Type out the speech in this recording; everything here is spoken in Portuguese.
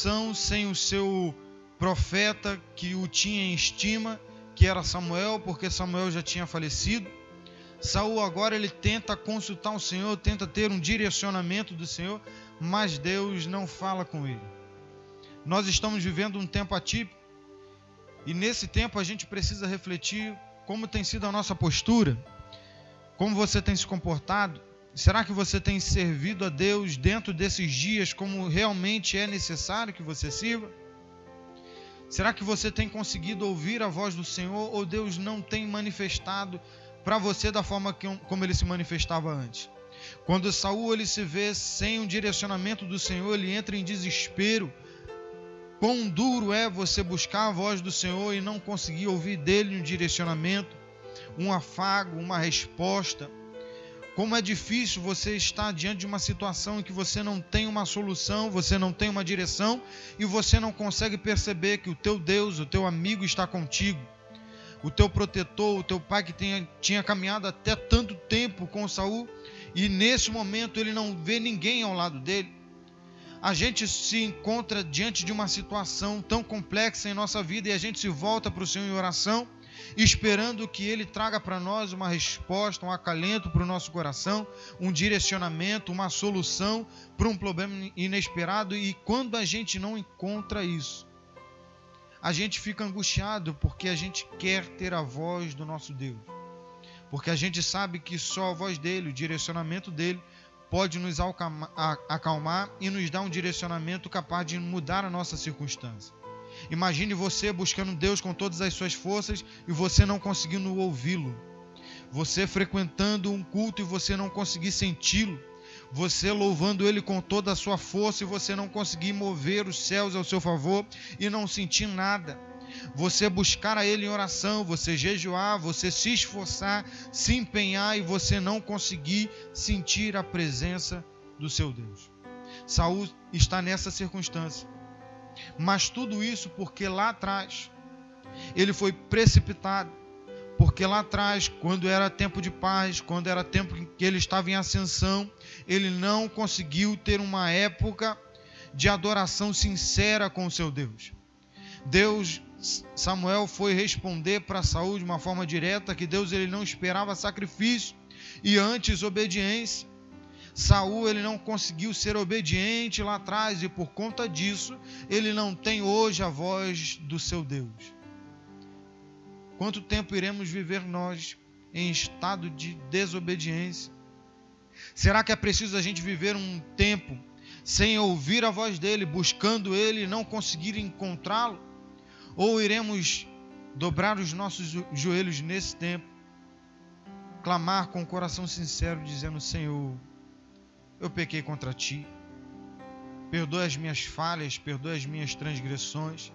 nação sem o seu profeta que o tinha em estima, que era Samuel, porque Samuel já tinha falecido. Saul agora ele tenta consultar o Senhor, tenta ter um direcionamento do Senhor, mas Deus não fala com ele. Nós estamos vivendo um tempo atípico e nesse tempo a gente precisa refletir como tem sido a nossa postura, como você tem se comportado. Será que você tem servido a Deus dentro desses dias como realmente é necessário que você sirva? Será que você tem conseguido ouvir a voz do Senhor ou Deus não tem manifestado para você da forma que, como ele se manifestava antes? Quando Saul ele se vê sem um direcionamento do Senhor, ele entra em desespero. Quão duro é você buscar a voz do Senhor e não conseguir ouvir dele um direcionamento, um afago, uma resposta. Como é difícil você estar diante de uma situação em que você não tem uma solução, você não tem uma direção e você não consegue perceber que o teu Deus, o teu amigo está contigo. O teu protetor, o teu pai que tinha, tinha caminhado até tanto tempo com Saul e nesse momento ele não vê ninguém ao lado dele. A gente se encontra diante de uma situação tão complexa em nossa vida e a gente se volta para o Senhor em oração esperando que Ele traga para nós uma resposta, um acalento para o nosso coração, um direcionamento, uma solução para um problema inesperado. E quando a gente não encontra isso, a gente fica angustiado porque a gente quer ter a voz do nosso Deus. Porque a gente sabe que só a voz dele, o direcionamento dele, pode nos acalmar e nos dar um direcionamento capaz de mudar a nossa circunstância. Imagine você buscando Deus com todas as suas forças e você não conseguindo ouvi-lo. Você frequentando um culto e você não conseguir senti-lo. Você louvando Ele com toda a sua força e você não conseguir mover os céus ao seu favor e não sentir nada. Você buscar a Ele em oração, você jejuar, você se esforçar, se empenhar e você não conseguir sentir a presença do seu Deus. Saul está nessa circunstância. Mas tudo isso porque lá atrás ele foi precipitado. Porque lá atrás, quando era tempo de paz, quando era tempo que ele estava em ascensão, ele não conseguiu ter uma época de adoração sincera com o seu Deus. Deus, Samuel foi responder para Saul de uma forma direta que Deus ele não esperava sacrifício e antes obediência. Saul ele não conseguiu ser obediente lá atrás e por conta disso ele não tem hoje a voz do seu Deus. Quanto tempo iremos viver nós em estado de desobediência? Será que é preciso a gente viver um tempo sem ouvir a voz dele, buscando ele e não conseguir encontrá-lo? Ou iremos dobrar os nossos joelhos nesse tempo, clamar com o coração sincero, dizendo: Senhor, eu pequei contra ti. Perdoa as minhas falhas, perdoa as minhas transgressões.